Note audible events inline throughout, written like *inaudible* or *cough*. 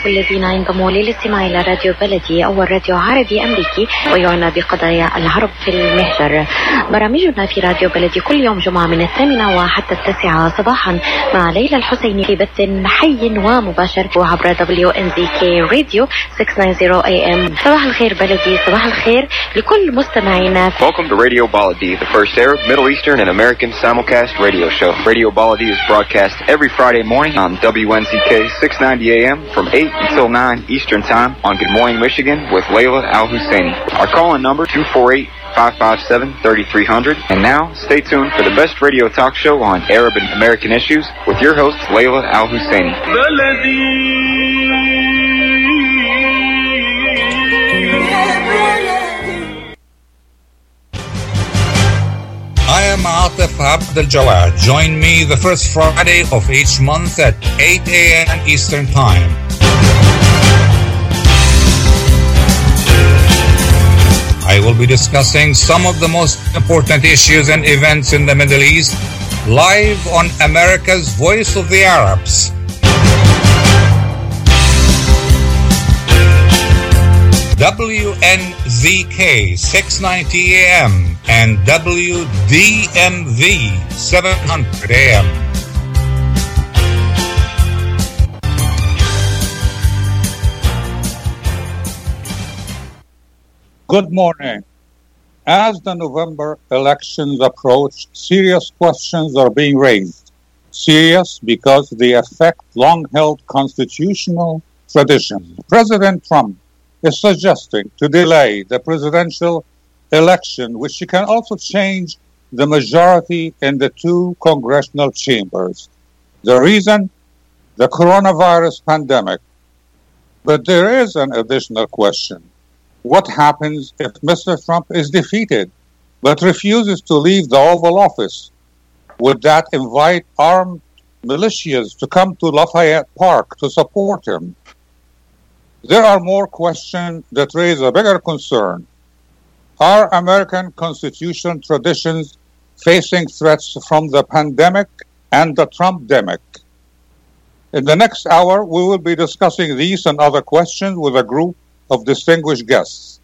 بكل الذين انضموا للاستماع إلى راديو بلدي اول راديو عربي أمريكي ويعنى بقضايا العرب في المهجر. برامجنا في راديو بلدي كل يوم جمعة من الثامنة وحتى التاسعة صباحا مع ليلى الحسيني في بث حي ومباشر وعبر كي راديو 690 اي ام. صباح الخير بلدي صباح الخير لكل مستمعينا. Welcome to Radio Baladi, the first Arab, Middle Eastern, and American simulcast radio show. Radio Baladi is broadcast every Friday morning on WNZK 690 AM from 8 until 9 Eastern Time on Good Morning Michigan with Layla Al Husseini. Our call-in number 248 557 3300. And now, stay tuned for the best radio talk show on Arab and American issues with your host, Layla Al Husseini. Am Atif Abdel Jawad. Join me the first Friday of each month at 8 a.m. Eastern Time. I will be discussing some of the most important issues and events in the Middle East live on America's Voice of the Arabs. WNZK 690 AM and WDMV 700 AM. Good morning. As the November elections approach, serious questions are being raised. Serious because they affect long held constitutional traditions. President Trump is suggesting to delay the presidential election, which can also change the majority in the two congressional chambers. The reason? The coronavirus pandemic. But there is an additional question. What happens if Mr. Trump is defeated but refuses to leave the Oval Office? Would that invite armed militias to come to Lafayette Park to support him? There are more questions that raise a bigger concern. Are American Constitution traditions facing threats from the pandemic and the Trump-demic? In the next hour, we will be discussing these and other questions with a group of distinguished guests.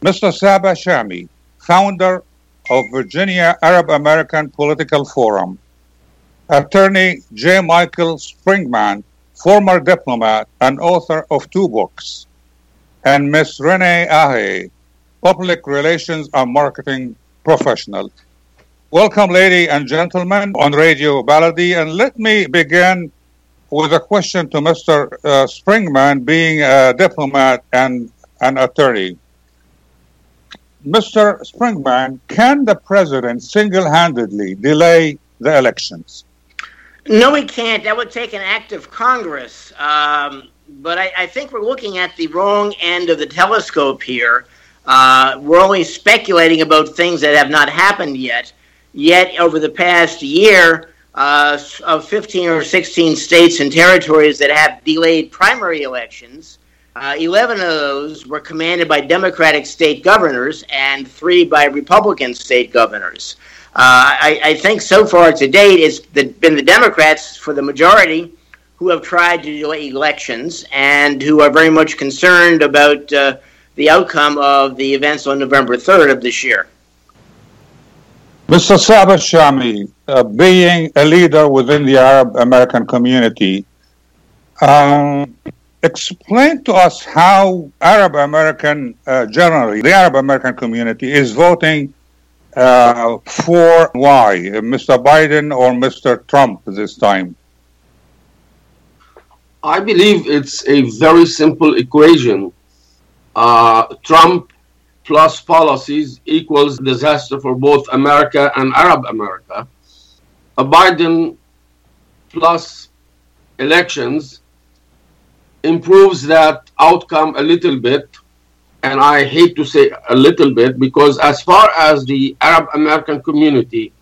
Mr. Saba Shami, founder of Virginia Arab American Political Forum, attorney J. Michael Springmann, former diplomat and author of two books, and Ms. Renee Ahe, public relations and marketing professional. Welcome, ladies and gentlemen, on Radio Baladi. And let me begin with a question to Mr. Uh, Springmann, being a diplomat and an attorney. Mr. Springmann, can the president single handedly delay the elections? No, we can't. That would take an act of Congress. Um, but I, I, think we're looking at the wrong end of the telescope here. Uh, we're only speculating about things that have not happened yet. Yet, over the past year, uh, of 15 or 16 states and territories that have delayed primary elections, uh, 11 of those were commanded by Democratic state governors and three by Republican state governors. Uh, I, I, think so far to date it's the, been the Democrats for the majority who have tried to delay elections and who are very much concerned about uh, the outcome of the events on November 3rd of this year. Mr. Saba Shami, uh, being a leader within the Arab American community, um, explain to us how Arab American, uh, generally, the Arab American community is voting uh, for why, Mr. Biden or Mr. Trump this time? I believe it's a very simple equation. Uh, Trump plus policies equals disaster for both America and Arab America. A Biden plus elections improves that outcome a little bit. And I hate to say a little bit because, as far as the Arab American community,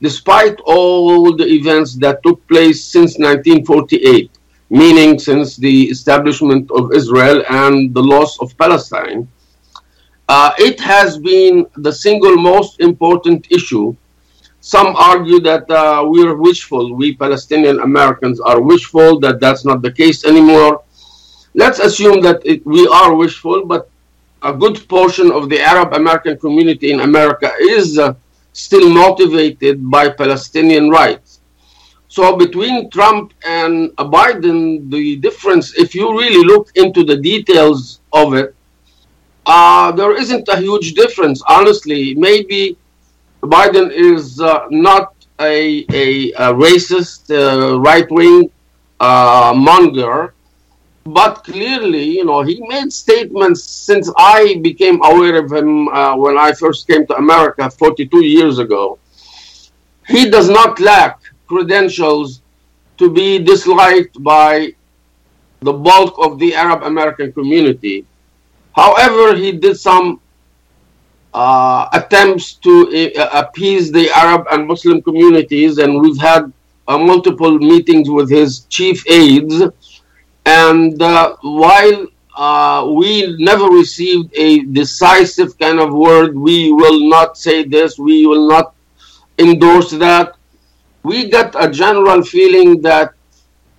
despite all the events that took place since 1948, meaning since the establishment of Israel and the loss of Palestine, uh, it has been the single most important issue. Some argue that uh, we're wishful, we Palestinian Americans are wishful, that that's not the case anymore. let's assume that it, we are wishful, but a good portion of the Arab American community in America is uh, still motivated by Palestinian rights. So between Trump and Biden, the difference, if you really look into the details of it, uh, there isn't a huge difference. Honestly, maybe Biden is uh, not a, a, a racist, uh, right wing uh, monger, but clearly, you know, he made statements since I became aware of him uh, when I first came to America 42 years ago. He does not lack credentials to be disliked by the bulk of the Arab American community. However, he did some uh, attempts to uh, appease the Arab and Muslim communities, and we've had uh, multiple meetings with his chief aides. And uh, while uh, we never received a decisive kind of word, we will not say this, we will not endorse that, we got a general feeling that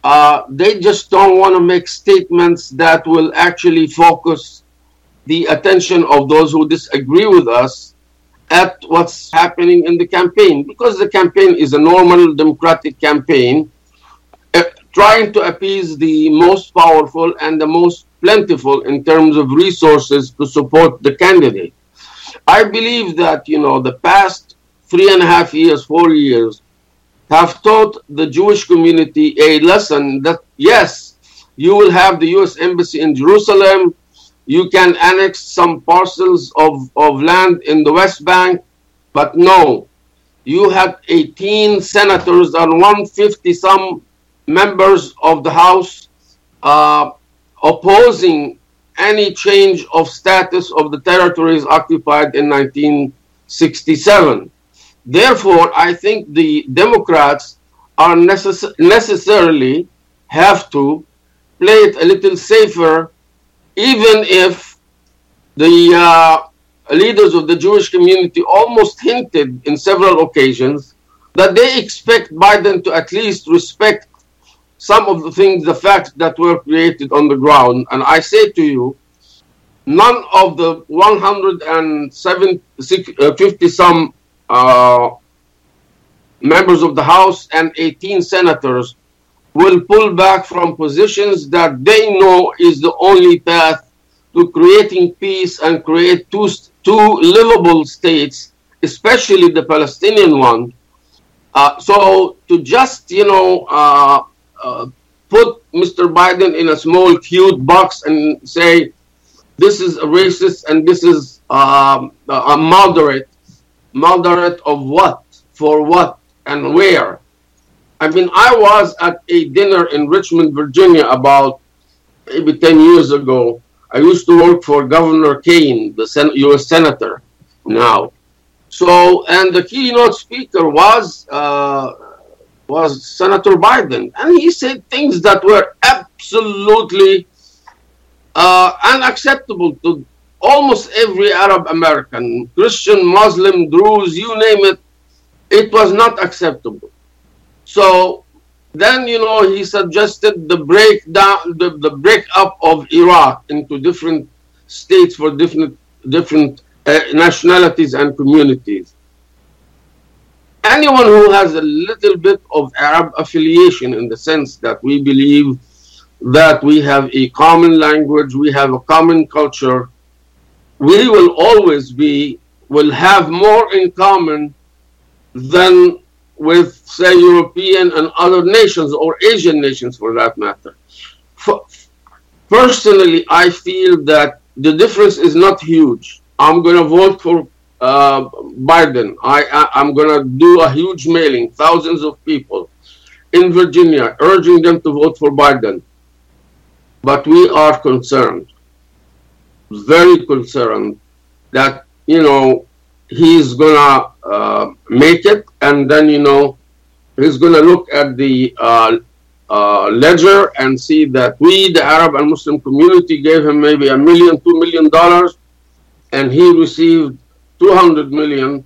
uh, they just don't want to make statements that will actually focus the attention of those who disagree with us at what's happening in the campaign because the campaign is a normal democratic campaign trying to appease the most powerful and the most plentiful in terms of resources to support the candidate i believe that you know the past three and a half years four years have taught the jewish community a lesson that yes you will have the us embassy in jerusalem you can annex some parcels of, of land in the West Bank, but no. You had 18 senators and 150 some members of the House uh, opposing any change of status of the territories occupied in 1967. Therefore, I think the Democrats are necess- necessarily have to play it a little safer even if the uh, leaders of the Jewish community almost hinted in several occasions that they expect Biden to at least respect some of the things, the facts that were created on the ground. And I say to you, none of the 150 uh, some uh, members of the House and 18 senators will pull back from positions that they know is the only path to creating peace and create two, two livable states, especially the Palestinian one. Uh, so to just, you know, uh, uh, put Mr. Biden in a small, cute box and say, this is a racist and this is um, a moderate. Moderate of what? For what? And where? I mean, I was at a dinner in Richmond, Virginia about maybe 10 years ago. I used to work for Governor Kaine, the Sen- U.S. Senator now. So, and the keynote speaker was, uh, was Senator Biden. And he said things that were absolutely uh, unacceptable to almost every Arab American, Christian, Muslim, Druze, you name it. It was not acceptable. So then you know he suggested the breakdown, the, the breakup of Iraq into different states for different different uh, nationalities and communities. Anyone who has a little bit of Arab affiliation, in the sense that we believe that we have a common language, we have a common culture, we will always be will have more in common than with, say, European and other nations or Asian nations for that matter. For, personally, I feel that the difference is not huge. I'm going to vote for uh, Biden. I, I, am going to do a huge mailing, thousands of people in Virginia, urging them to vote for Biden. But we are concerned, very concerned, that, you know, he's gonna uh, make it, and then you know he's gonna look at the uh, uh, ledger and see that we, the Arab and Muslim community, gave him maybe a million, two million dollars, and he received 200 million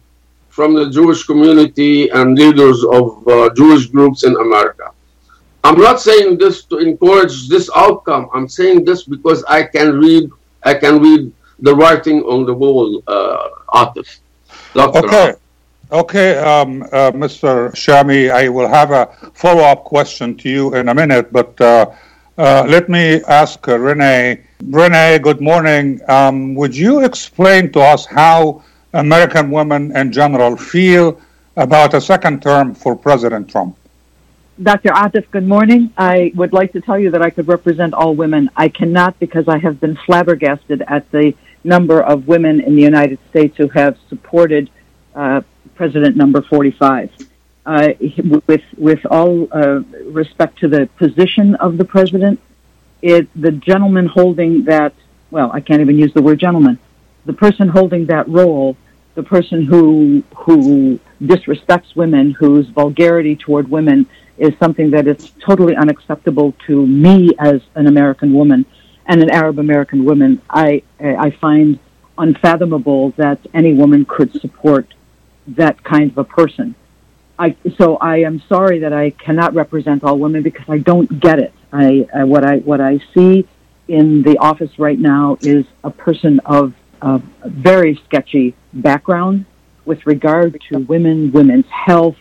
from the Jewish community and leaders of uh, Jewish groups in America. I'm not saying this to encourage this outcome. I'm saying this because I can read I can read the writing on the wall, uh, Atif. Dr. Okay. Okay, um, uh, Mr. Shami, I will have a follow up question to you in a minute, but uh, uh, let me ask uh, Renee. Renee, good morning. Um, would you explain to us how American women in general feel about a second term for President Trump? Dr. Atif, good morning. I would like to tell you that I could represent all women. I cannot because I have been flabbergasted at the number of women in the United States who have supported uh, President number 45. Uh, with with all uh, respect to the position of the president, it the gentleman holding that well, I can't even use the word gentleman. The person holding that role, the person who who disrespects women, whose vulgarity toward women is something that is totally unacceptable to me as an American woman and an Arab American woman. I I find unfathomable that any woman could support that kind of a person. I, so I am sorry that I cannot represent all women because I don't get it. I, uh, what I what I see in the office right now is a person of a very sketchy background with regard to women, women's health,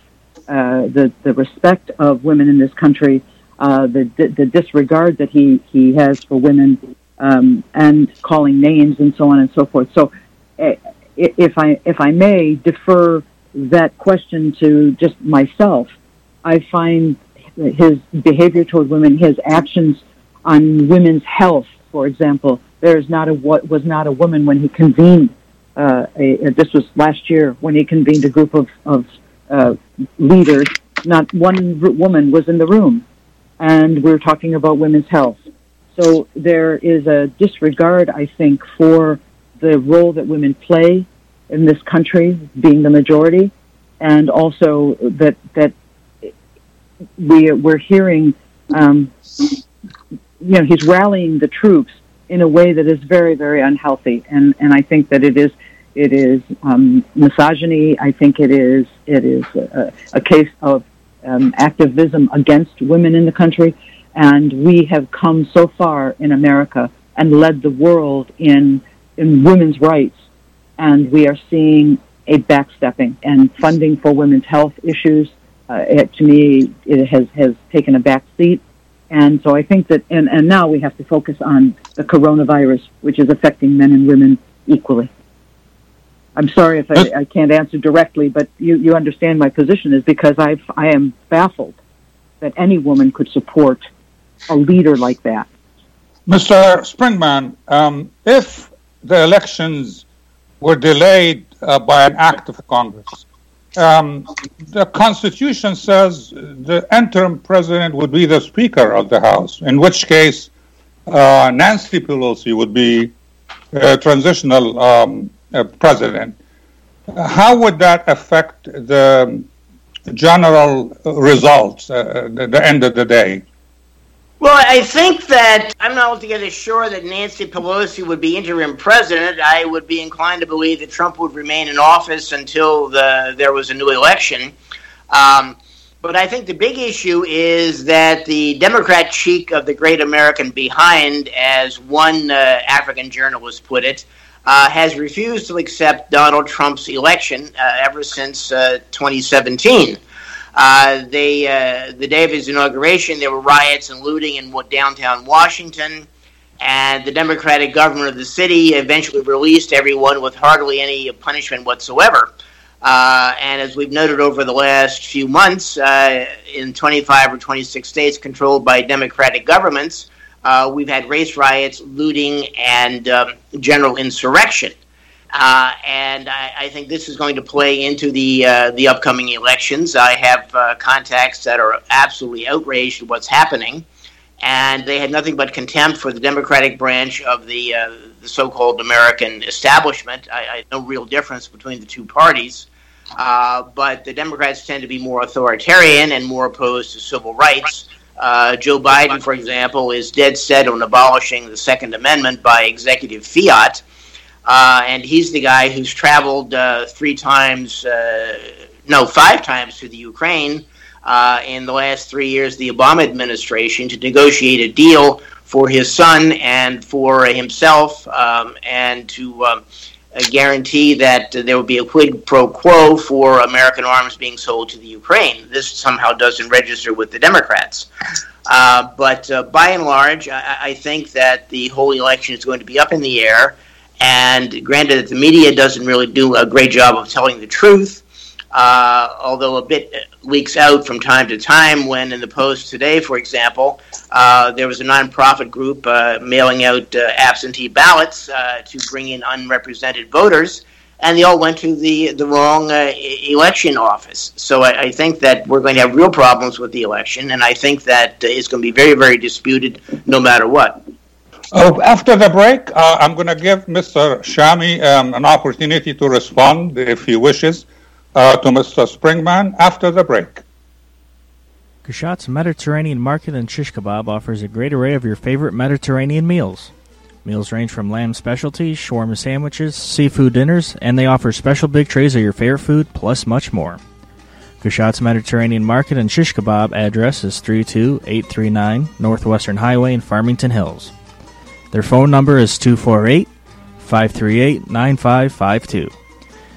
uh, the the respect of women in this country, uh, the the disregard that he he has for women, um, and calling names and so on and so forth. So. Uh, if I if I may defer that question to just myself, I find his behavior toward women, his actions on women's health, for example. There is not a what was not a woman when he convened. Uh, a, a, this was last year when he convened a group of of uh, leaders. Not one woman was in the room, and we're talking about women's health. So there is a disregard, I think, for the role that women play in this country, being the majority, and also that that we we're hearing, um, you know, he's rallying the troops in a way that is very very unhealthy, and and I think that it is it is um, misogyny. I think it is it is a, a case of um, activism against women in the country, and we have come so far in America and led the world in in women's rights, and we are seeing a backstepping and funding for women's health issues. Uh, it, to me, it has has taken a back seat, and so I think that and, and now we have to focus on the coronavirus, which is affecting men and women equally. I'm sorry if I, I can't answer directly, but you, you understand my position is because I I am baffled that any woman could support a leader like that. Mr. Springmann, um, if the elections were delayed uh, by an act of Congress. Um, the Constitution says the interim president would be the Speaker of the House, in which case uh, Nancy Pelosi would be a transitional um, uh, president. How would that affect the general results uh, at the end of the day? Well, I think that I'm not altogether sure that Nancy Pelosi would be interim president. I would be inclined to believe that Trump would remain in office until the, there was a new election. Um, but I think the big issue is that the Democrat cheek of the great American behind, as one uh, African journalist put it, uh, has refused to accept Donald Trump's election uh, ever since uh, 2017. Uh, they, uh, the day of his inauguration, there were riots and looting in downtown Washington, and the Democratic government of the city eventually released everyone with hardly any punishment whatsoever. Uh, and as we've noted over the last few months, uh, in 25 or 26 states controlled by Democratic governments, uh, we've had race riots, looting, and um, general insurrection. Uh, and I, I, think this is going to play into the uh, the upcoming elections. I have uh, contacts that are absolutely outraged at what's happening, and they had nothing but contempt for the Democratic branch of the, uh, the so-called American establishment. I, I no real difference between the two parties, uh, but the Democrats tend to be more authoritarian and more opposed to civil rights. Uh, Joe Biden, for example, is dead set on abolishing the Second Amendment by executive fiat. Uh, and he's the guy who's traveled uh, three times, uh, no, five times to the Ukraine uh, in the last three years the Obama administration to negotiate a deal for his son and for himself um, and to um, uh, guarantee that there would be a quid pro quo for American arms being sold to the Ukraine. This somehow doesn't register with the Democrats. Uh, but uh, by and large, I, I, think that the whole election is going to be up in the air. And granted that the media doesn't really do a great job of telling the truth, uh, although a bit leaks out from time to time when in the Post today, for example, uh, there was a nonprofit group uh, mailing out uh, absentee ballots uh, to bring in unrepresented voters, and they all went to the, the wrong uh, election office. So I, I, think that we're going to have real problems with the election, and I think that it's going to be very, very disputed no matter what. Oh, after the break, I'm going to give Mr. Shami um, an opportunity to respond if he wishes uh, to Mr. Springmann after the break. Kushat's Mediterranean Market and Shish Kebab offers a great array of your favorite Mediterranean meals. Meals range from lamb specialties, shawarma sandwiches, seafood dinners, and they offer special big trays of your favorite food, plus much more. Kushat's Mediterranean Market and Shish Kebab address is 32839 Northwestern Highway in Farmington Hills. Their phone number is 248 538 9552.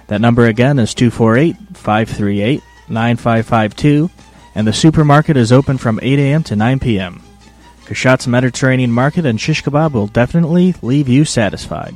That number again is 248 538 9552, and the supermarket is open from 8 a.m. to 9 p.m. Kashat's Mediterranean Market and shish kebab will definitely leave you satisfied.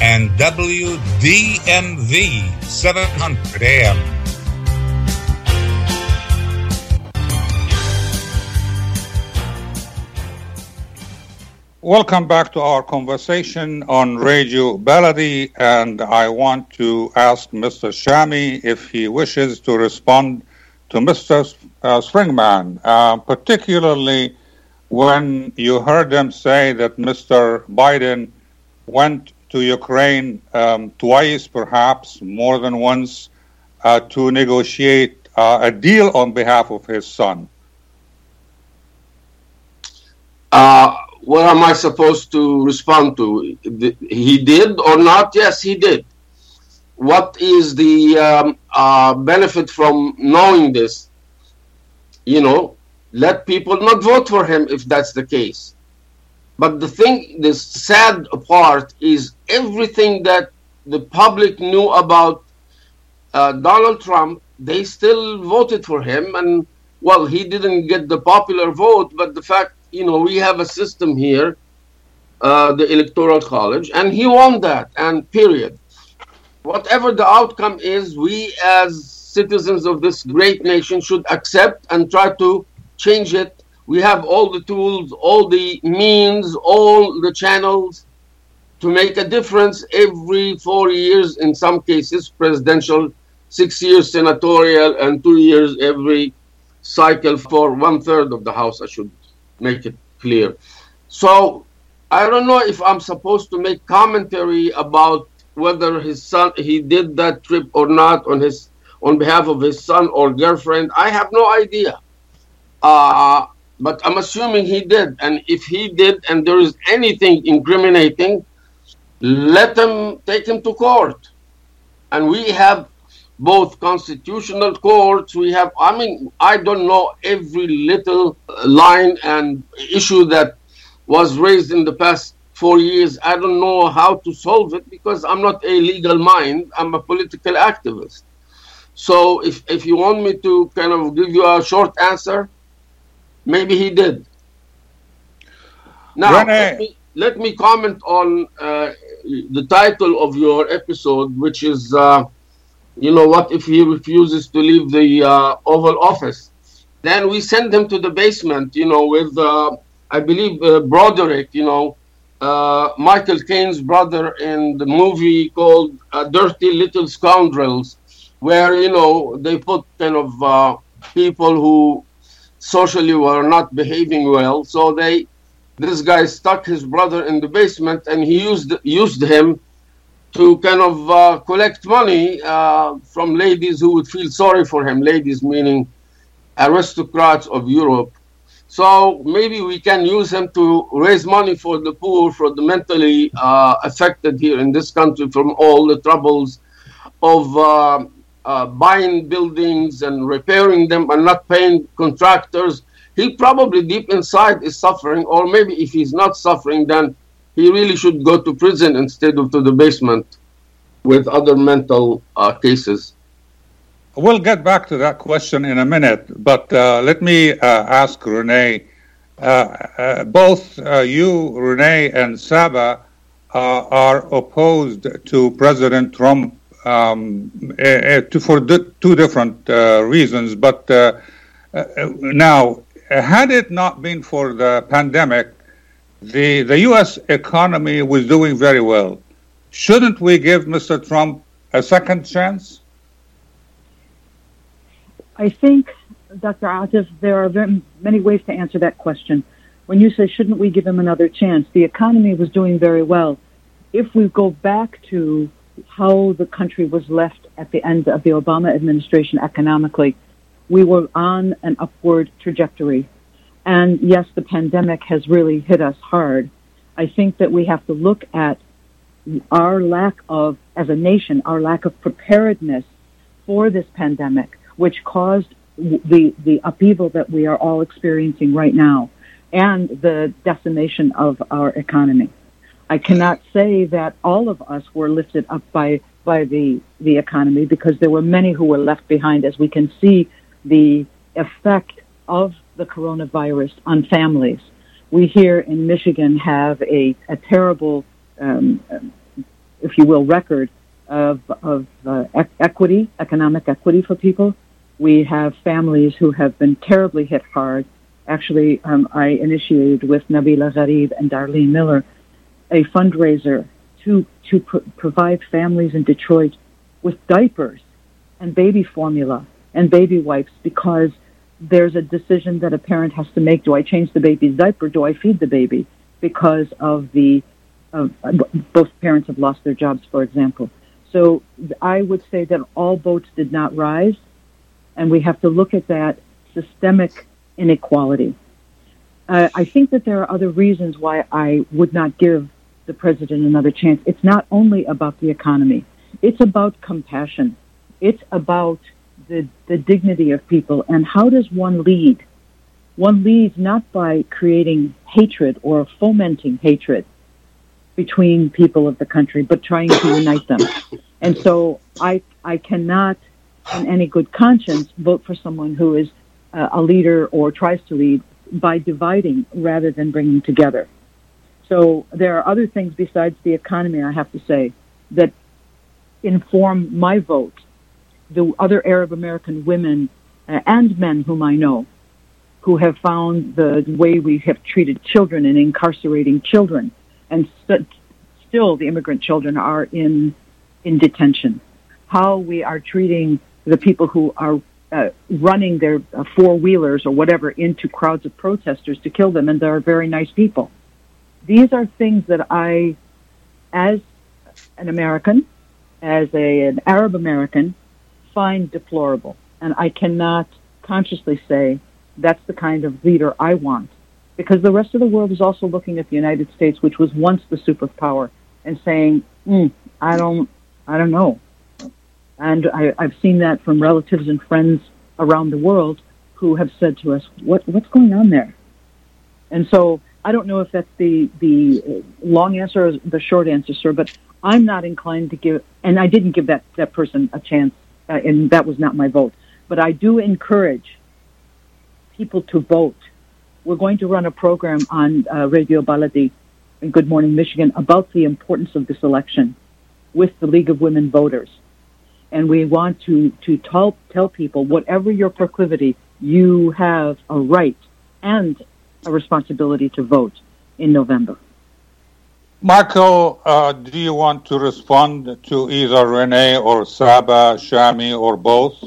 and WDMV 700 AM. Welcome back to our conversation on Radio Baladi, and I want to ask Mr. Shami if he wishes to respond to Mr. Uh, Springmann, uh, particularly when you heard them say that Mr. Biden went to Ukraine um, twice, perhaps more than once, uh, to negotiate uh, a deal on behalf of his son. Uh, what am I supposed to respond to? He did or not? Yes, he did. What is the um, uh, benefit from knowing this? You know, let people not vote for him if that's the case. But the thing, the sad part is everything that the public knew about uh, Donald Trump, they still voted for him. And well, he didn't get the popular vote, but the fact, you know, we have a system here, uh, the Electoral College, and he won that, and period. Whatever the outcome is, we as citizens of this great nation should accept and try to change it. We have all the tools, all the means, all the channels to make a difference every four years, in some cases, presidential, six years senatorial, and two years every cycle for one third of the House. I should make it clear. So I don't know if I'm supposed to make commentary about whether his son he did that trip or not on his on behalf of his son or girlfriend. I have no idea. Uh, but I'm assuming he did. And if he did and there is anything incriminating, let them take him to court. And we have both constitutional courts, we have, I mean, I don't know every little line and issue that was raised in the past four years. I don't know how to solve it because I'm not a legal mind, I'm a political activist. So if, if you want me to kind of give you a short answer, maybe he did. Now, let me, let me, comment on uh, the title of your episode, which is, uh, you know, what if he refuses to leave the uh, Oval Office? Then we send him to the basement, you know, with, uh, I believe, uh, Broderick, you know, uh, Michael Caine's brother in the movie called Dirty Little Scoundrels where you know they put kind of uh, people who socially were not behaving well. So they, this guy stuck his brother in the basement, and he used used him to kind of uh, collect money uh, from ladies who would feel sorry for him. Ladies meaning aristocrats of Europe. So maybe we can use him to raise money for the poor, for the mentally uh, affected here in this country from all the troubles of uh, uh, buying buildings and repairing them and not paying contractors, he probably deep inside is suffering, or maybe if he's not suffering, then he really should go to prison instead of to the basement with other mental uh, cases. We'll get back to that question in a minute, but uh, let me uh, ask Renee. Uh, uh, both you, Renee, and Saba are opposed to President Trump um, uh, for two different uh, reasons. But uh, now, had it not been for the pandemic, the, the U.S. economy was doing very well. Shouldn't we give Mr. Trump a second chance? I think, Dr. Atif, there are very many ways to answer that question. When you say, shouldn't we give him another chance? The economy was doing very well. If we go back to how the country was left at the end of the Obama administration economically. We were on an upward trajectory. And yes, the pandemic has really hit us hard. I think that we have to look at our lack of, as a nation, our lack of preparedness for this pandemic, which caused the, the upheaval that we are all experiencing right now and the decimation of our economy. I cannot say that all of us were lifted up by by the the economy because there were many who were left behind as we can see the effect of the coronavirus on families. We here in Michigan have a, a terrible, um, if you will, record of, of uh, equity, economic equity for people. We have families who have been terribly hit hard. Actually, um, I initiated with Nabila Gharib and Darlene Miller a fundraiser to to provide families in Detroit with diapers and baby formula and baby wipes because there's a decision that a parent has to make. Do I change the baby's diaper? Do I feed the baby? Because of the uh, both parents have lost their jobs, for example. So I would say that all boats did not rise, and we have to look at that systemic inequality. Uh, I think that there are other reasons why I would not give the president another chance. It's not only about the economy. It's about compassion. It's about the, the dignity of people and how does one lead? One leads not by creating hatred or fomenting hatred between people of the country, but trying to unite them. And so I, I cannot, in any good conscience, vote for someone who is uh, a leader or tries to lead by dividing rather than bringing together. So there are other things besides the economy, I have to say, that inform my vote. The other Arab American women uh, and men whom I know who have found the way we have treated children and incarcerating children, and st- still the immigrant children are in in detention. How we are treating the people who are uh, running their uh, four wheelers or whatever into crowds of protesters to kill them, and they are very nice people these are things that I, as an American, as a, an Arab American, find deplorable. And I cannot consciously say that's the kind of leader I want. Because the rest of the world is also looking at the United States, which was once the superpower, and saying, mm, I don't, I don't know. And I, I've seen that from relatives and friends around the world who have said to us, what, what's going on there? And so I don't know if that's the, the long answer or the short answer, sir, but I'm not inclined to give, and I didn't give that, that person a chance, uh, and that was not my vote. But I do encourage people to vote. We're going to run a program on uh, Radio Baladi and Good Morning Michigan about the importance of this election with the League of Women Voters. And we want to, to tell, tell people, whatever your proclivity, you have a right and a responsibility to vote in November. Marco, uh, do you want to respond to either Renee or Saba, Shami, or both?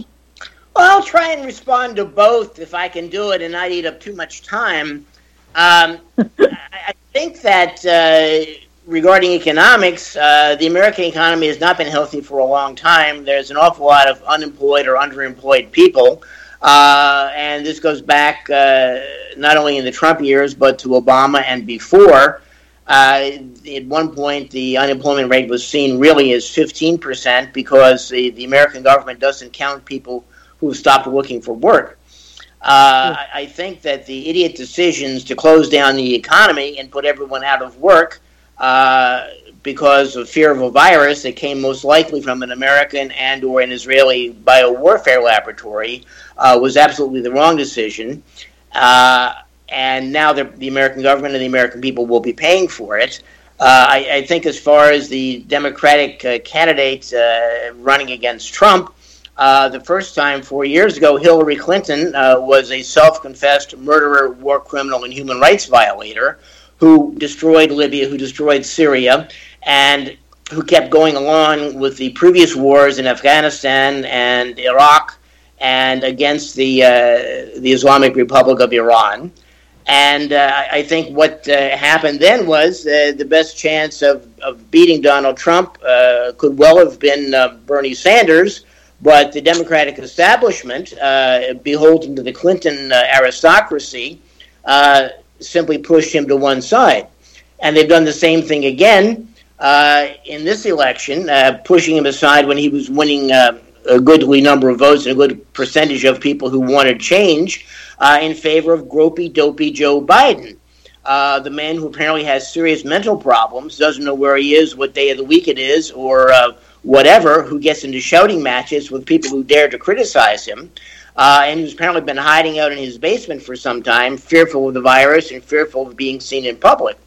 Well, I'll try and respond to both if I can do it and not eat up too much time. Um, *laughs* I think that uh, regarding economics, uh, the American economy has not been healthy for a long time. There's an awful lot of unemployed or underemployed people. Uh, and this goes back uh, not only in the Trump years, but to Obama and before. Uh, at one point, the unemployment rate was seen really as 15% because the, the American government doesn't count people who stopped looking for work. Uh, I, I think that the idiot decisions to close down the economy and put everyone out of work uh, because of fear of a virus that came most likely from an American and or an Israeli biowarfare laboratory uh, was absolutely the wrong decision. Uh, and now the, the, American government and the American people will be paying for it. Uh, I, I, think as far as the Democratic uh, candidate uh, running against Trump, uh, the first time four years ago, Hillary Clinton was a self-confessed murderer, war criminal, and human rights violator who destroyed Libya, who destroyed Syria, and who kept going along with the previous wars in Afghanistan and Iraq and against the uh, the Islamic Republic of Iran. And uh, I think what uh, happened then was uh, the best chance of, of beating Donald Trump uh, could well have been uh, Bernie Sanders, but the Democratic establishment, beholden to the Clinton aristocracy, simply pushed him to one side. And they've done the same thing again uh, in this election, uh, pushing him aside when he was winning uh, a goodly number of votes and a good percentage of people who wanted change uh, in favor of gropey, dopey Joe Biden. Uh, the man who apparently has serious mental problems, doesn't know where he is, what day of the week it is, or uh, whatever, who gets into shouting matches with people who dare to criticize him and who's apparently been hiding out in his basement for some time, fearful of the virus and fearful of being seen in public.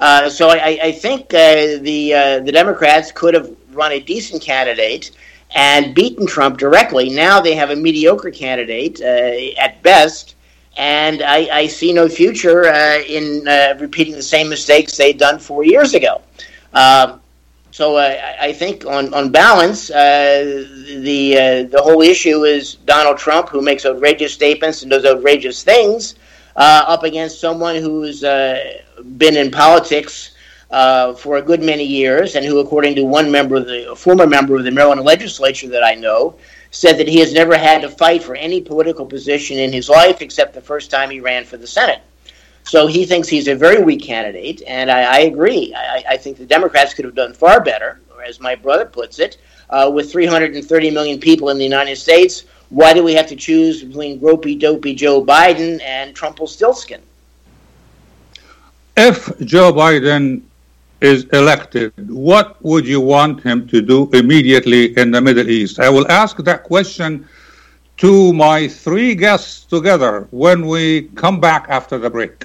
Uh, so I, I think uh, the uh, the Democrats could have run a decent candidate and beaten Trump directly. Now they have a mediocre candidate uh, at best, and I, I, see no future uh, in repeating the same mistakes they'd done four years ago. Um, so uh, I think, on on balance, the the whole issue is Donald Trump, who makes outrageous statements and does outrageous things, uh, up against someone who's uh, been in politics uh, for a good many years, and who, according to one member of the former member of the Maryland legislature that I know, said that he has never had to fight for any political position in his life except the first time he ran for the Senate. So he thinks he's a very weak candidate, and I, I agree. I, I, think the Democrats could have done far better, or as my brother puts it, uh, with 330 million people in the United States. Why do we have to choose between gropey, dopey Joe Biden and Trumpelstiltskin? If Joe Biden is elected, what would you want him to do immediately in the Middle East? I will ask that question to my three guests together when we come back after the break.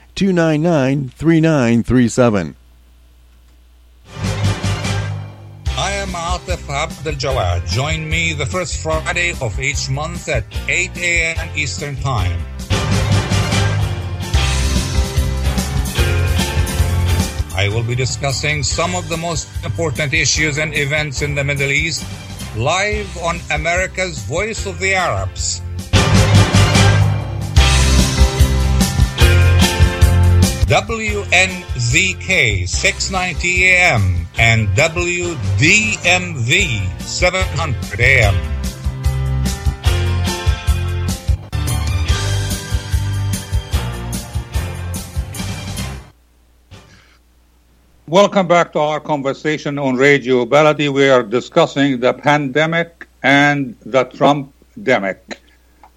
299 3937. I am Atif Abdel Jawad. Join me the first Friday of each month at 8 a.m. Eastern Time. I will be discussing some of the most important issues and events in the Middle East live on America's Voice of the Arabs. WNZK 690 AM and WDMV 700 AM. Welcome back to our conversation on Radio Baladi. We are discussing the pandemic and the Trump demic.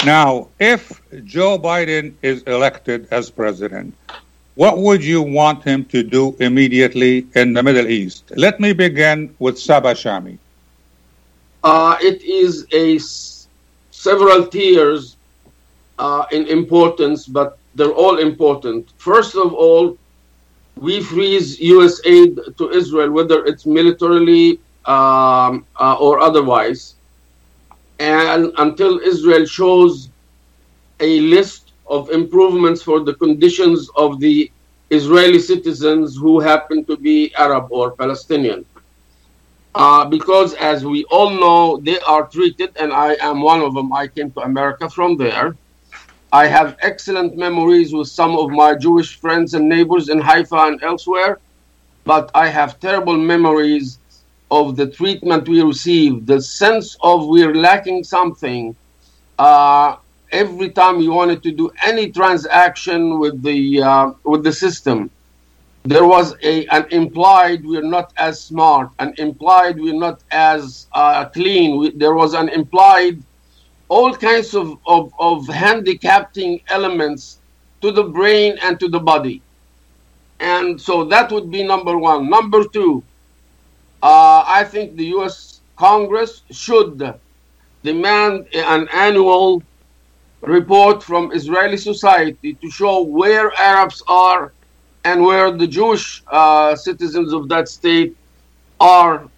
Now, if Joe Biden is elected as president, what would you want him to do immediately in the Middle East? Let me begin with Saba Shami. Uh, it is a s- several tiers uh, in importance, but they're all important. First of all, we freeze U.S. aid to Israel, whether it's militarily um, uh, or otherwise, and until Israel shows a list of improvements for the conditions of the Israeli citizens who happen to be Arab or Palestinian. Uh, because, as we all know, they are treated, and I am one of them. I came to America from there. I have excellent memories with some of my Jewish friends and neighbors in Haifa and elsewhere, but I have terrible memories of the treatment we received, the sense of we're lacking something. Uh, every time we wanted to do any transaction with the uh, with the system, there was a an implied we're not as smart, an implied we're not as uh, clean. We, there was an implied all kinds of, of, of handicapping elements to the brain and to the body. And so that would be number one. Number two, uh, I think the US Congress should demand an annual report from Israeli society to show where Arabs are and where the Jewish uh, citizens of that state are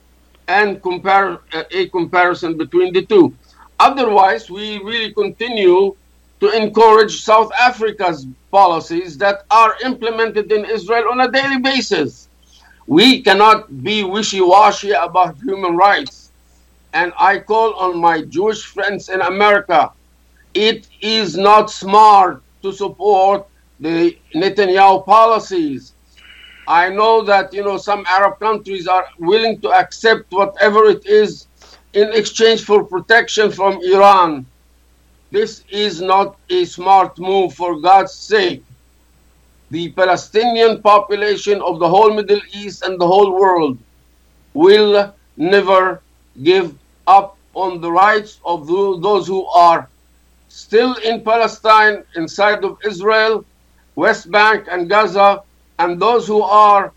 and compare a comparison between the two. Otherwise, we really continue to encourage South Africa's policies that are implemented in Israel on a daily basis. We cannot be wishy washy about human rights. And I call on my Jewish friends in America it is not smart to support the Netanyahu policies. I know that you know some Arab countries are willing to accept whatever it is in exchange for protection from Iran. This is not a smart move for God's sake. The Palestinian population of the whole Middle East and the whole world will never give up on the rights of those who are still in Palestine, inside of Israel, West Bank and Gaza, and those who are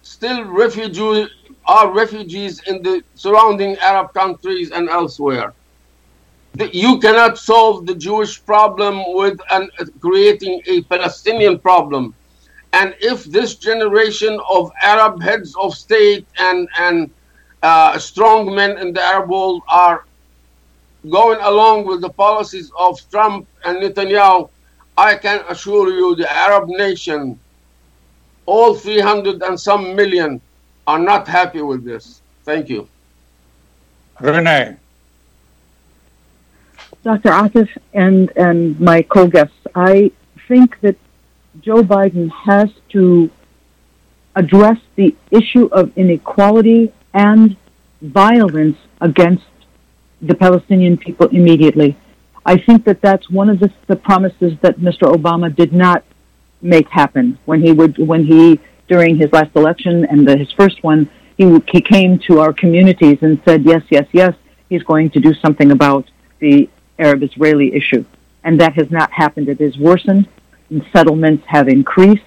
still refugee, are refugees in the surrounding Arab countries and elsewhere. You cannot solve the Jewish problem with an, uh, creating a Palestinian problem. And if this generation of Arab heads of state and, and uh, strong men in the Arab world are going along with the policies of Trump and Netanyahu, I can assure you the Arab nation, all 300 and some million, are not happy with this. Thank you. Renee. Dr. Atif and, and my co guests, I think that Joe Biden has to address the issue of inequality and violence against the Palestinian people immediately. I think that that's one of the, the promises that Mr. Obama did not make happen. When he would, when he during his last election and the, his first one, he he came to our communities and said, yes, yes, yes, he's going to do something about the Arab-Israeli issue, and that has not happened. It has worsened, settlements have increased,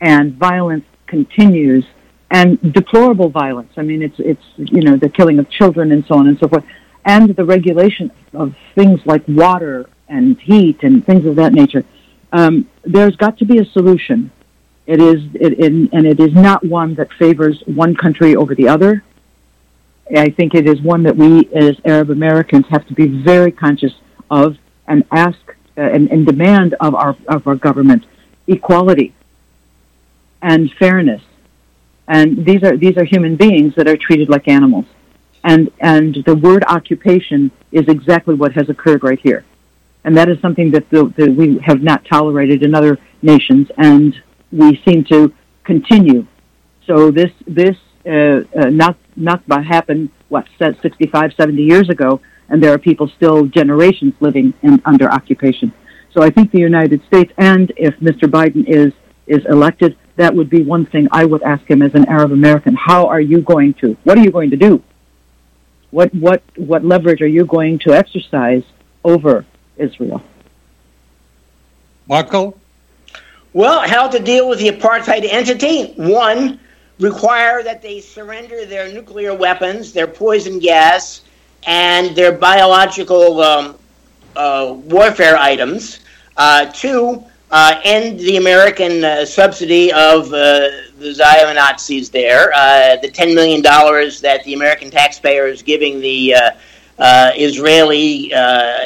and violence continues, and deplorable violence. I mean, it's it's you know the killing of children and so on and so forth, and the regulation of things like water and heat and things of that nature. Um, there's got to be a solution. It is, it, it, and it is not one that favors one country over the other. I think it is one that we as Arab Americans have to be very conscious of and ask uh, and, and demand of our of our government equality and fairness. And these are these are human beings that are treated like animals. And and the word occupation is exactly what has occurred right here. And that is something that, the, that we have not tolerated in other nations, and we seem to continue. So this this uh, uh, not Nakba happened what 65, 70 years ago, and there are people still generations living in, under occupation. So I think the United States, and if Mr. Biden is is elected, that would be one thing I would ask him as an Arab American. How are you going to? What are you going to do? What what what leverage are you going to exercise over Israel? Michael? Well, how to deal with the apartheid entity? One, require that they surrender their nuclear weapons, their poison gas, and their biological um, uh, warfare items. Uh, two, uh, end the American uh, subsidy of uh, the Zionist Nazis there. Uh, the $10 million that the American taxpayer is giving the Israeli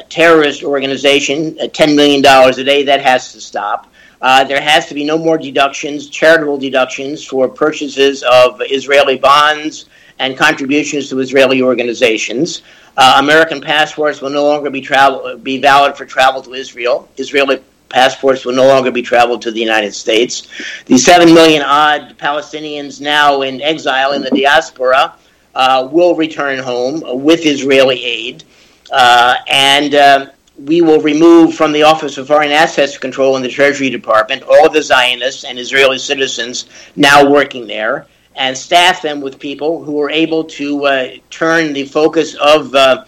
terrorist organization, $10 million a day, that has to stop. Uh, there has to be no more deductions, charitable deductions for purchases of Israeli bonds and contributions to Israeli organizations. Uh, American passports will no longer be travel be valid for travel to Israel. Israeli passports will no longer be traveled to the United States. The seven million odd Palestinians now in exile in the diaspora uh, will return home with Israeli aid, uh, and um, we will remove from the Office of Foreign Assets Control in the Treasury Department all the Zionists and Israeli citizens now working there and staff them with people who are able to uh, turn the focus of uh,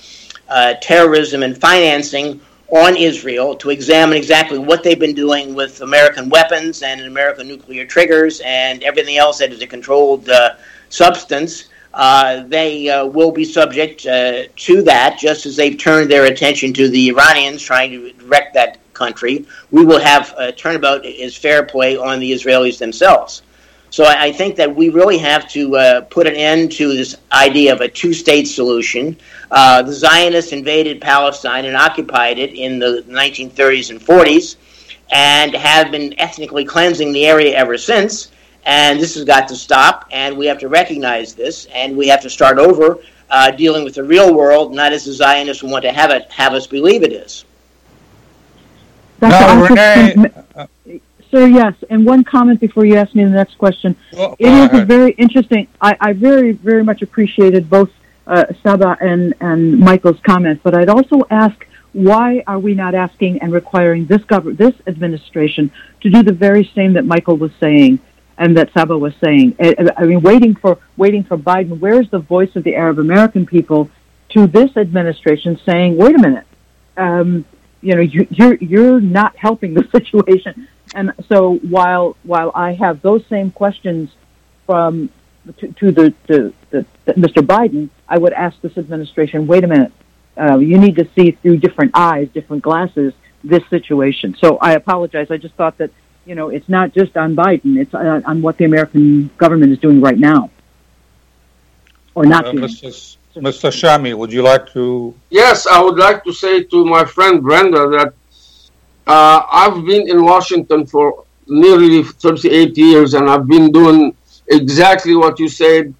uh, terrorism and financing on Israel to examine exactly what they've been doing with American weapons and American nuclear triggers and everything else that is a controlled uh, substance uh, they uh, will be subject uh, to that, just as they've turned their attention to the Iranians trying to wreck that country. We will have a turnabout as fair play on the Israelis themselves. So I, I think that we really have to uh, put an end to this idea of a two-state solution. Uh, the Zionists invaded Palestine and occupied it in the 1930s and 40s, and have been ethnically cleansing the area ever since. And this has got to stop, and we have to recognize this, and we have to start over uh, dealing with the real world, not as the Zionists want to have it have us believe it is. Now, Renee, uh, sir, yes. And one comment before you ask me the next question. Well, it is a very interesting. I, I very, very much appreciated both uh, Saba and and Michael's comments, but I'd also ask why are we not asking and requiring this government, this administration, to do the very same that Michael was saying? and that Saba was saying. I mean, waiting for waiting for Biden. Where's the voice of the Arab American people to this administration saying, "Wait a minute, um, you know, you, you're you're not helping the *laughs* situation." And so, while while I have those same questions from to, to the, the, the, the, Mr. Biden, I would ask this administration, "Wait a minute, uh, you need to see through different eyes, different glasses." This situation. So I apologize. I just thought that you know, it's not just on Biden; it's uh, on what the American government is doing right now, or not uh, doing. Mr. Mr. Shami, would you like to? Yes, I would like to say to my friend Brenda that uh, I've been in Washington for nearly 38 years, and I've been doing exactly what you said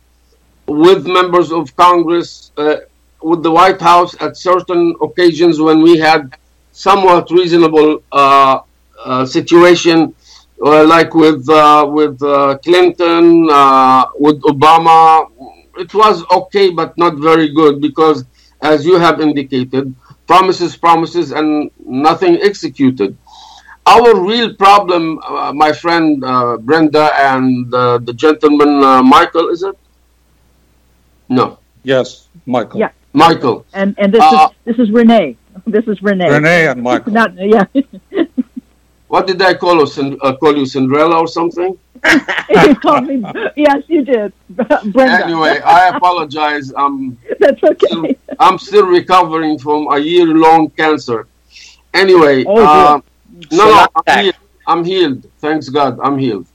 with members of Congress, uh, with the White House at certain occasions when we had somewhat reasonable uh, uh, situation, uh, like with uh, with Clinton, with Obama. It was okay, but not very good because, as you have indicated, promises, promises, and nothing executed. our real problem, uh, my friend uh, Brenda and uh, the gentleman uh, Michael, is it? No. Yes, Michael. Yeah. Michael. And and this Uh, is this is Renee. This is Renee. Renee and Michael. Not yeah. *laughs* What did I call you? Uh, call you Cinderella or something? *laughs* you called me. Yes, you did. *laughs* Brenda. Anyway, I apologize. I'm That's okay. I'm still recovering from a year-long cancer. Anyway, Oh, uh, So no, no, I'm healed. I'm healed. Thanks God, I'm healed.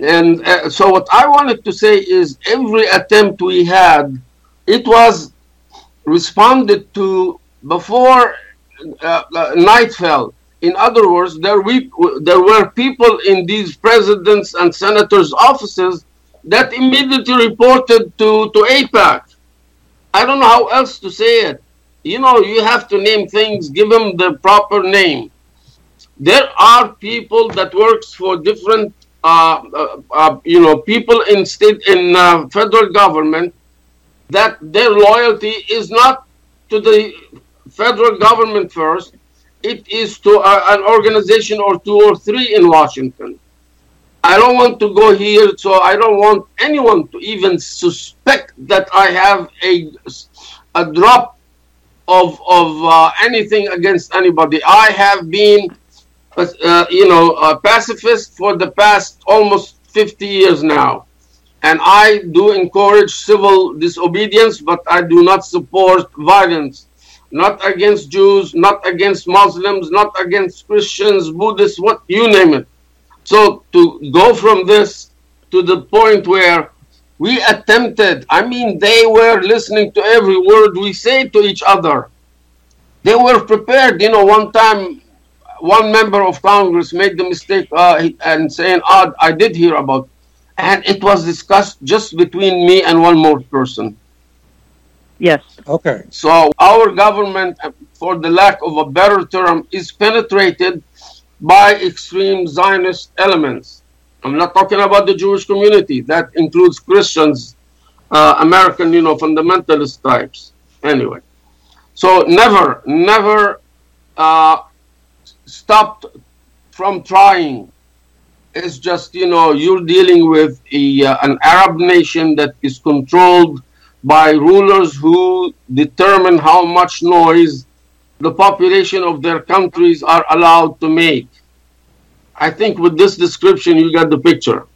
And uh, so, what I wanted to say is, every attempt we had, it was responded to before uh, uh, night fell. In other words, there we there were people in these presidents and senators' offices that immediately reported to to AIPAC. I don't know how else to say it. You know, you have to name things, give them the proper name. There are people that works for different, uh, uh, uh, you know, people in state in uh, federal government that their loyalty is not to the federal government first. It is to uh, an organization or two or three in Washington. I don't want to go here, so I don't want anyone to even suspect that I have a, a drop of of uh, anything against anybody. I have been, uh, you know, a pacifist for the past almost 50 years now, and I do encourage civil disobedience, but I do not support violence. Not against Jews, not against Muslims, not against Christians, Buddhists, what you name it. So to go from this to the point where we attempted, I mean, they were listening to every word we say to each other. They were prepared. You know, one time, one member of Congress made the mistake uh, and saying, oh, I did hear about. And it was discussed just between me and one more person. Yes. Okay. So our government, uh, for the lack of a better term, is penetrated by extreme Zionist elements. I'm not talking about the Jewish community. That includes Christians, uh, American, you know, fundamentalist types. Anyway, so never, never uh, stopped from trying. It's just, you know, you're dealing with a, uh, an Arab nation that is controlled by rulers who determine how much noise the population of their countries are allowed to make. I think with this description, you got the picture.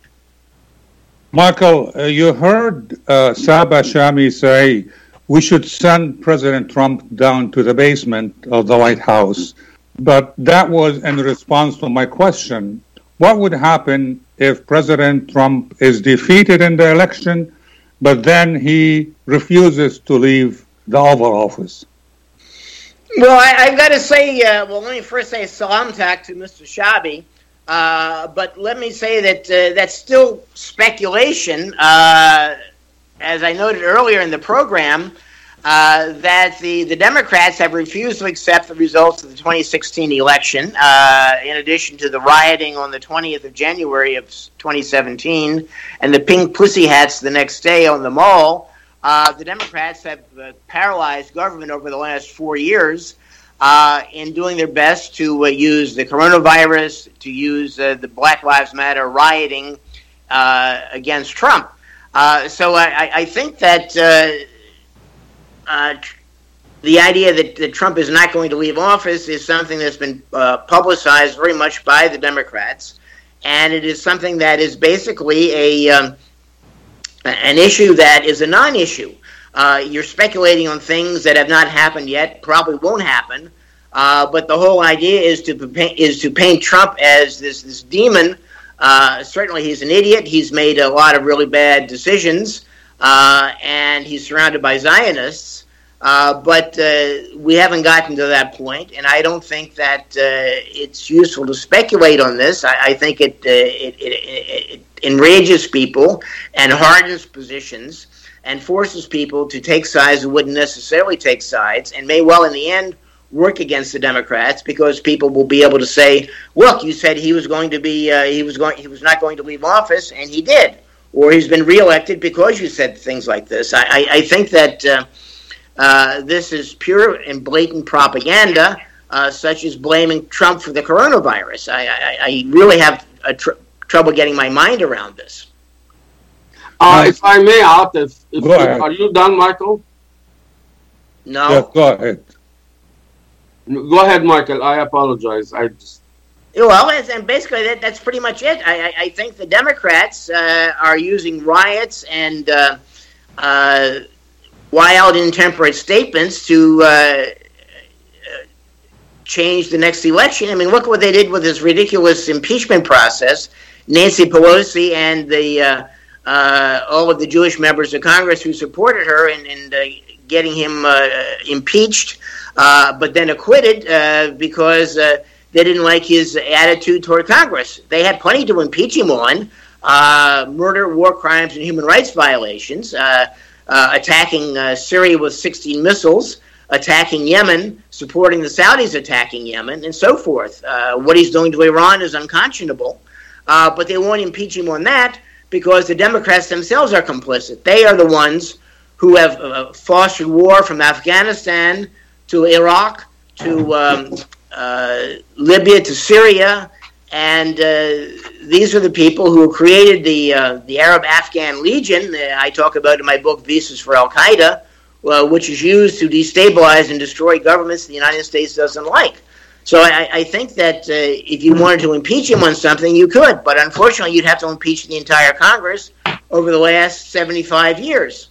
Michael, uh, you heard uh, Shami say we should send President Trump down to the basement of the White House. But that was in response to my question. What would happen if President Trump is defeated in the election, but then he refuses to leave the Oval Office? Well, I, I've got to say, uh, well, let me first say salam tak to Mr. Shami. Uh, but let me say that uh, that's still speculation. Uh, as I noted earlier in the program, uh, that the, the Democrats have refused to accept the results of the 2016 election, uh, in addition to the rioting on the 20th of January of 2017 and the pink pussy hats the next day on the mall. Uh, the Democrats have uh, paralyzed government over the last four years uh, in doing their best to uh, use the coronavirus, to use uh, the Black Lives Matter rioting uh, against Trump. So I, I- think that the idea that, that Trump is not going to leave office is something that's been publicized very much by the Democrats, and it is something that is basically a um, an issue that is a non-issue. Uh, you're speculating on things that have not happened yet, probably won't happen. Uh, but the whole idea is to is to paint Trump as this this demon. Uh, certainly, he's an idiot. He's made a lot of really bad decisions, uh, and he's surrounded by Zionists. Uh, but uh, we haven't gotten to that point, and I don't think that it's useful to speculate on this. I, I think it, it, it, it enrages people and hardens positions and forces people to take sides who wouldn't necessarily take sides, and may well, in the end, work against the Democrats because people will be able to say, "Look, you said he was going to be, uh, he was going, he was not going to leave office, and he did." Or he's been reelected because you said things like this. I, I, I think that uh, uh, this is pure and blatant propaganda. uh, such as blaming Trump for the coronavirus. I, I, I really have tr- trouble getting my mind around this. Uh, if I may, Atif, if, are you done, Michael? No. Yeah, go ahead. Go ahead, Michael. I apologize. I just. Well, and basically that, that's pretty much it. I, I think the Democrats uh, are using riots and uh, uh, wild, intemperate statements to uh, change the next election. I mean, look what they did with this ridiculous impeachment process. Nancy Pelosi and the uh, uh, all of the Jewish members of Congress who supported her in, uh, getting him uh, impeached, uh, but then acquitted uh, because they didn't like his attitude toward Congress. They had plenty to impeach him on murder, war crimes, and human rights violations, attacking Syria with 16 missiles attacking Yemen, supporting the Saudis attacking Yemen, and so forth. Uh, what he's doing to Iran is unconscionable. Uh, but they won't impeach him on that because the Democrats themselves are complicit. They are the ones who have uh, fostered war from Afghanistan to Iraq to um, uh, Libya to Syria. And uh, these are the people who created the, uh, the Arab Afghan Legion, that I talk about in my book, Visas for Al Qaeda uh, which is used to destabilize and destroy governments the United States doesn't like. So I, I think that uh, if you wanted to impeach him on something, you could, but unfortunately, you'd have to impeach the entire Congress over the last seventy-five years.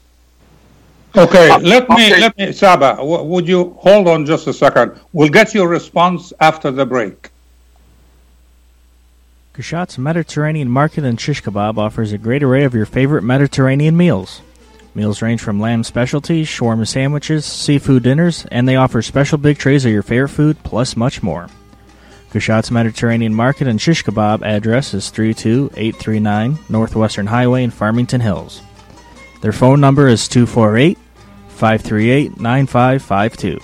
Okay, let me okay. let me Saba. W- would you hold on just a second? We'll get your response after the break. Kashat's Mediterranean Market and Shish Kebab offers a great array of your favorite Mediterranean meals. Meals range from lamb specialties, shawarma sandwiches, seafood dinners, and they offer special big trays of your favorite food, plus much more. Kushat's Mediterranean Market and Shish Kebab address is 32839 Northwestern Highway in Farmington Hills. Their phone number is 248 538 9552.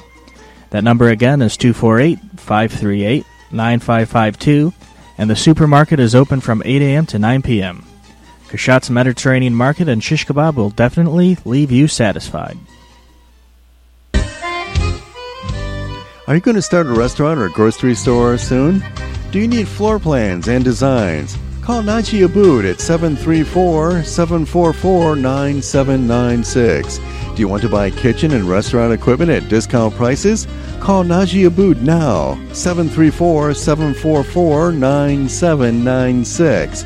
That number again is 248 538 9552, and the supermarket is open from 8 a.m. to 9 p.m. Kashat's Mediterranean Market and shish kebab will definitely leave you satisfied. Are you going to start a restaurant or a grocery store soon? Do you need floor plans and designs? Call Naji Abood at 734 744 9796. Do you want to buy kitchen and restaurant equipment at discount prices? Call Naji Abood now, 734 744 9796.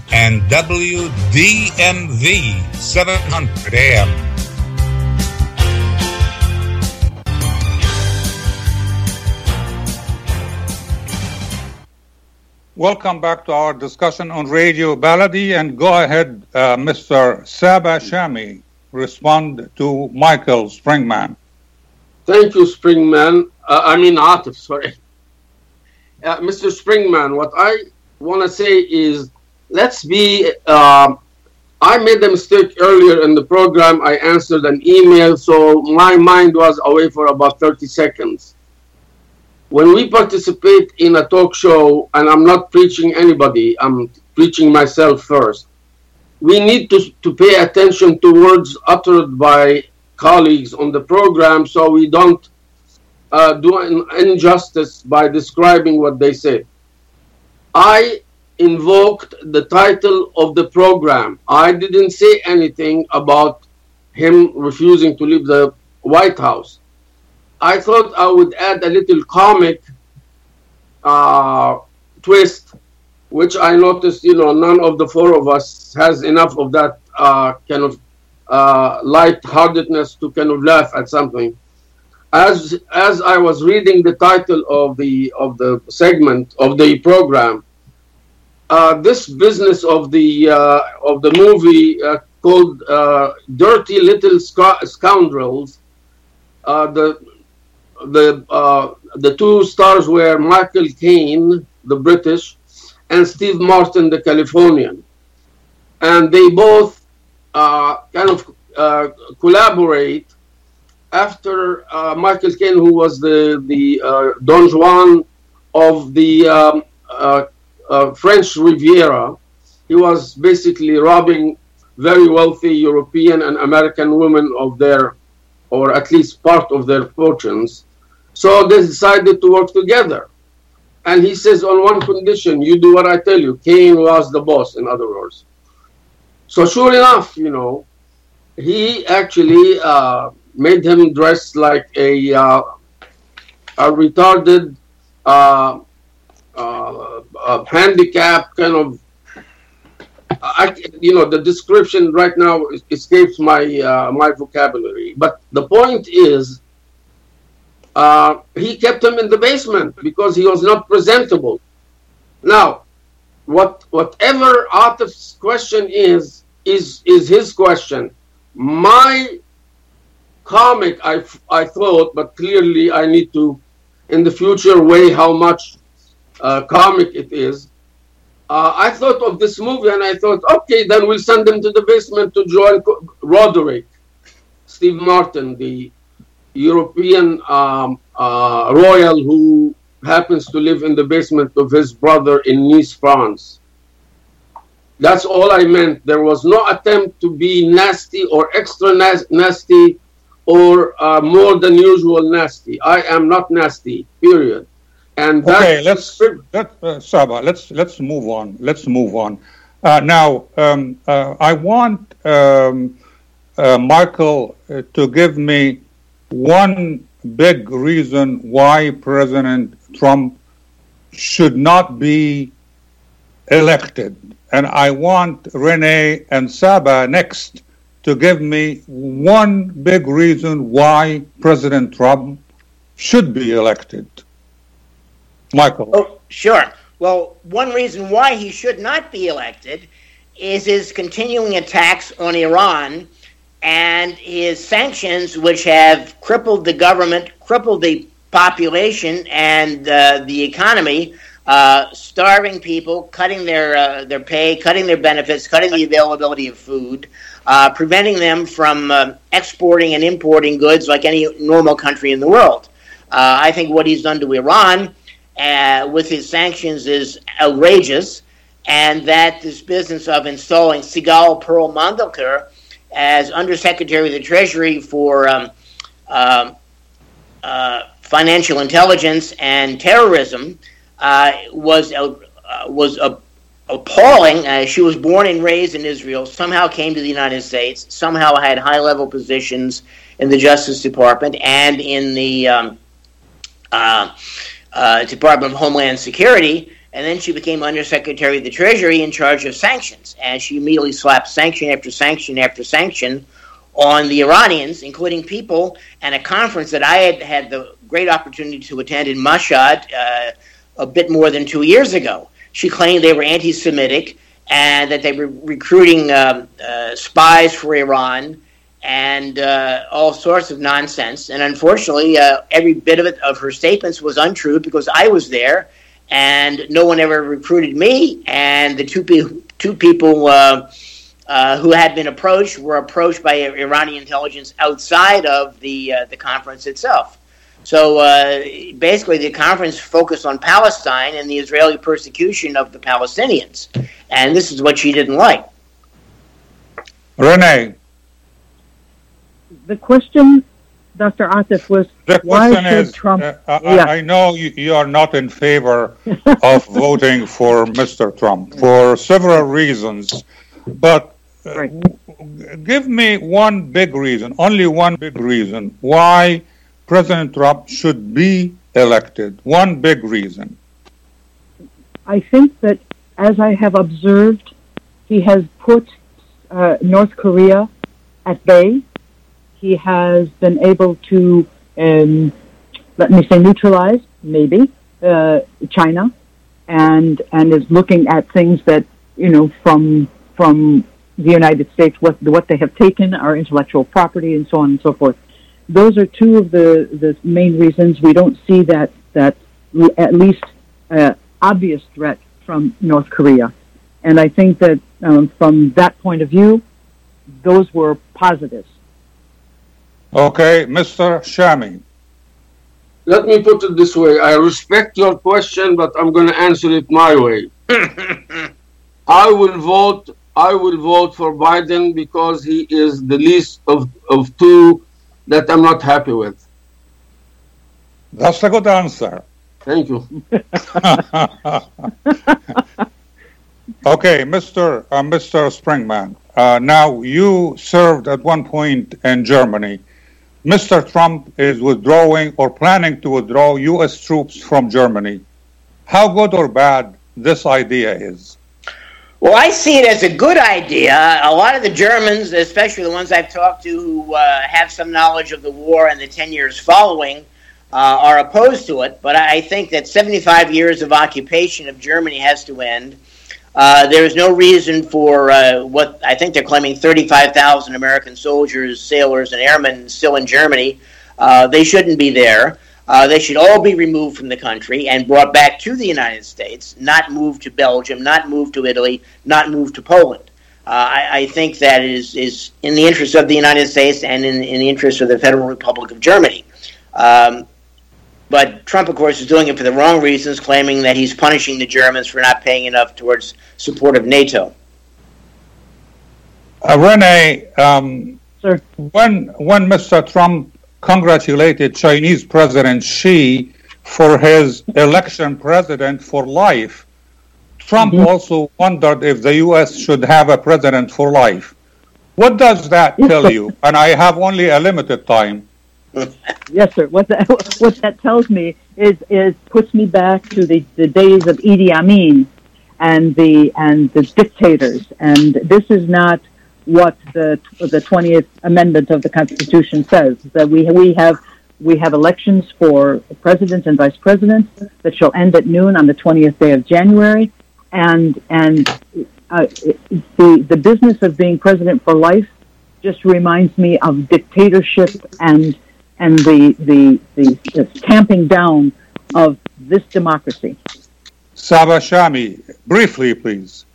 and WDMV 700 AM. Welcome back to our discussion on Radio Baladi and go ahead, uh, Mr. Saba Shami, respond to Michael Springman. Thank you, Springman. Uh, I mean, Atif, sorry. Uh, Mr. Springman, what I want to say is let's be. Uh, I made a mistake earlier in the program. I answered an email, so my mind was away for about 30 seconds. When we participate in a talk show, and I'm not preaching anybody, I'm preaching myself first, we need to, to pay attention to words uttered by colleagues on the program so we don't uh, do an injustice by describing what they say. I invoked the title of the program. I didn't say anything about him refusing to leave the White House. I thought I would add a little comic uh, twist, which I noticed, you know, none of the four of us has enough of that uh, kind of uh, light-heartedness to kind of laugh at something. As as I was reading the title of the of the segment of the program, uh, this business of the uh, of the movie uh, called uh, "Dirty Little Sc- Scoundrels," uh, the the uh, the two stars were Michael Caine, the British, and Steve Martin, the Californian, and they both kind of collaborate after Michael Caine, who was the the Don Juan of the um, uh, French Riviera. He was basically robbing very wealthy European and American women of their, or at least part of their fortunes. So they decided to work together. And he says, on one condition, you do what I tell you. Caine was the boss, in other words. So sure enough, you know, he actually uh, made him dress like a, uh, a retarded uh, uh, uh, handicap kind of I, you know, the description right now escapes my uh, my vocabulary. But the point is, uh, he kept him in the basement because he was not presentable. Now, what whatever Atif's question is is is his question. My comic, I I thought, but clearly I need to, in the future, weigh how much uh, comic it is. Uh, I thought of this movie and I thought, okay, then we'll send him to the basement to join Ruprecht, Steve Martin, the European um, uh, royal who happens to live in the basement of his brother in Nice, France. That's all I meant. There was no attempt to be nasty or extra nas- nasty or uh, more than usual nasty. I am not nasty, period. And okay, let's let, uh, Saba. Let's let's move on. Let's move on. Uh, now, um, uh, I want um, uh, Michael uh, to give me one big reason why President Trump should not be elected, and I want Renee and Saba next to give me one big reason why President Trump should be elected. Michael. Oh, sure. Well, one reason why he should not be elected is his continuing attacks on Iran and his sanctions, which have crippled the government, crippled the population and uh, the economy, uh, starving people, cutting their uh, their pay, cutting their benefits, cutting the availability of food, uh, preventing them from uh, exporting and importing goods like any normal country in the world. Uh, I think what he's done to Iran uh, with his sanctions is outrageous, and that this business of installing Sigal Pearl Mandelker as Undersecretary of the Treasury for um, uh, uh, Financial Intelligence and Terrorism uh, was uh, was appalling. She was born and raised in Israel, somehow came to the United States, somehow had high level positions in the Justice Department and in the um, uh, Department of Homeland Security, and then she became Undersecretary of the Treasury in charge of sanctions. And she immediately slapped sanction after sanction after sanction on the Iranians, including people and a conference that I had had the great opportunity to attend in Mashhad uh, a bit more than two years ago. She claimed they were anti Semitic and that they were recruiting um, uh, spies for Iran and uh, all sorts of nonsense. And unfortunately, uh, every bit of it of her statements was untrue because I was there, and no one ever recruited me. And the two people, two people uh, uh, who had been approached were approached by Iranian intelligence outside of the uh, the conference itself. So uh, basically, the conference focused on Palestine and the Israeli persecution of the Palestinians, and this is what she didn't like. Renee, the question, Dr. Atif, was the question is, Trump? Uh, I, yeah. I, know you, you, are not in favor of *laughs* voting for Mr. Trump for several reasons, but uh, right. give me one big reason, only one big reason why President Trump should be elected. One big reason. I think that as I have observed, he has put uh, North Korea at bay. He has been able to, um, let me say, neutralize maybe uh, China, and and is looking at things that you know from from the United States what what they have taken, our intellectual property, and so on and so forth. Those are two of the the main reasons we don't see that that at least uh, obvious threat from North Korea. And I think that um, from that point of view, those were positives. Okay, Mr. Shami. Let me put it this way. I respect your question, but I'm going to answer it my way. *laughs* I will vote. I will vote for Biden because he is the least of, of two that I'm not happy with. That's a good answer. Thank you. *laughs* okay, Mr. Uh, Mr. Springman. Uh, now you served at one point in Germany. Mr. Trump is withdrawing or planning to withdraw U.S. troops from Germany. How good or bad this idea is? Well, I see it as a good idea. A lot of the Germans, especially the ones I've talked to who uh, have some knowledge of the war and the 10 years following, uh, are opposed to it. But I think that 75 years of occupation of Germany has to end. Uh, there is no reason for uh, what I think they're claiming 35,000 American soldiers, sailors, and airmen still in Germany. Uh, they shouldn't be there. Uh, they should all be removed from the country and brought back to the United States, not moved to Belgium, not moved to Italy, not moved to Poland. Uh, I, I, think that is, is in the interest of the United States and in, in the interest of the Federal Republic of Germany. Um, but Trump, of course, is doing it for the wrong reasons, claiming that he's punishing the Germans for not paying enough towards support of NATO. Uh, Rene, um, Sir. when when Mr. Trump congratulated Chinese President Xi for his election president for life. Trump mm-hmm. also wondered if the U.S. should have a president for life. What does that tell you? And I have only a limited time. *laughs* yes, sir. What that what that tells me is is puts me back to the, the days of Idi Amin and the and the dictators. And this is not what the the 20th Amendment of the Constitution says that we we have we have elections for president and vice president that shall end at noon on the 20th day of January, and and uh, the the business of being president for life just reminds me of dictatorship and and the the the, the tamping down of this democracy. Saba Shami, briefly, please.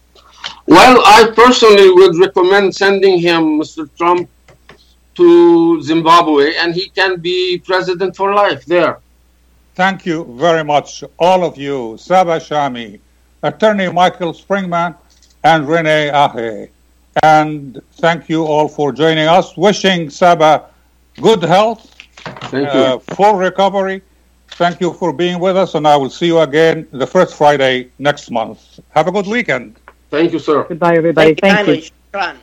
Well, I personally would recommend sending him, Mr. Trump, to Zimbabwe, and he can be president for life there. Thank you very much, all of you, Saba Shami, Attorney Michael Springman, and Rene Ahe. And thank you all for joining us. Wishing Saba good health, thank you. Uh, full recovery. Thank you for being with us, and I will see you again the first Friday next month. Have a good weekend. Thank you, sir. Goodbye, everybody. Thank, Thank you.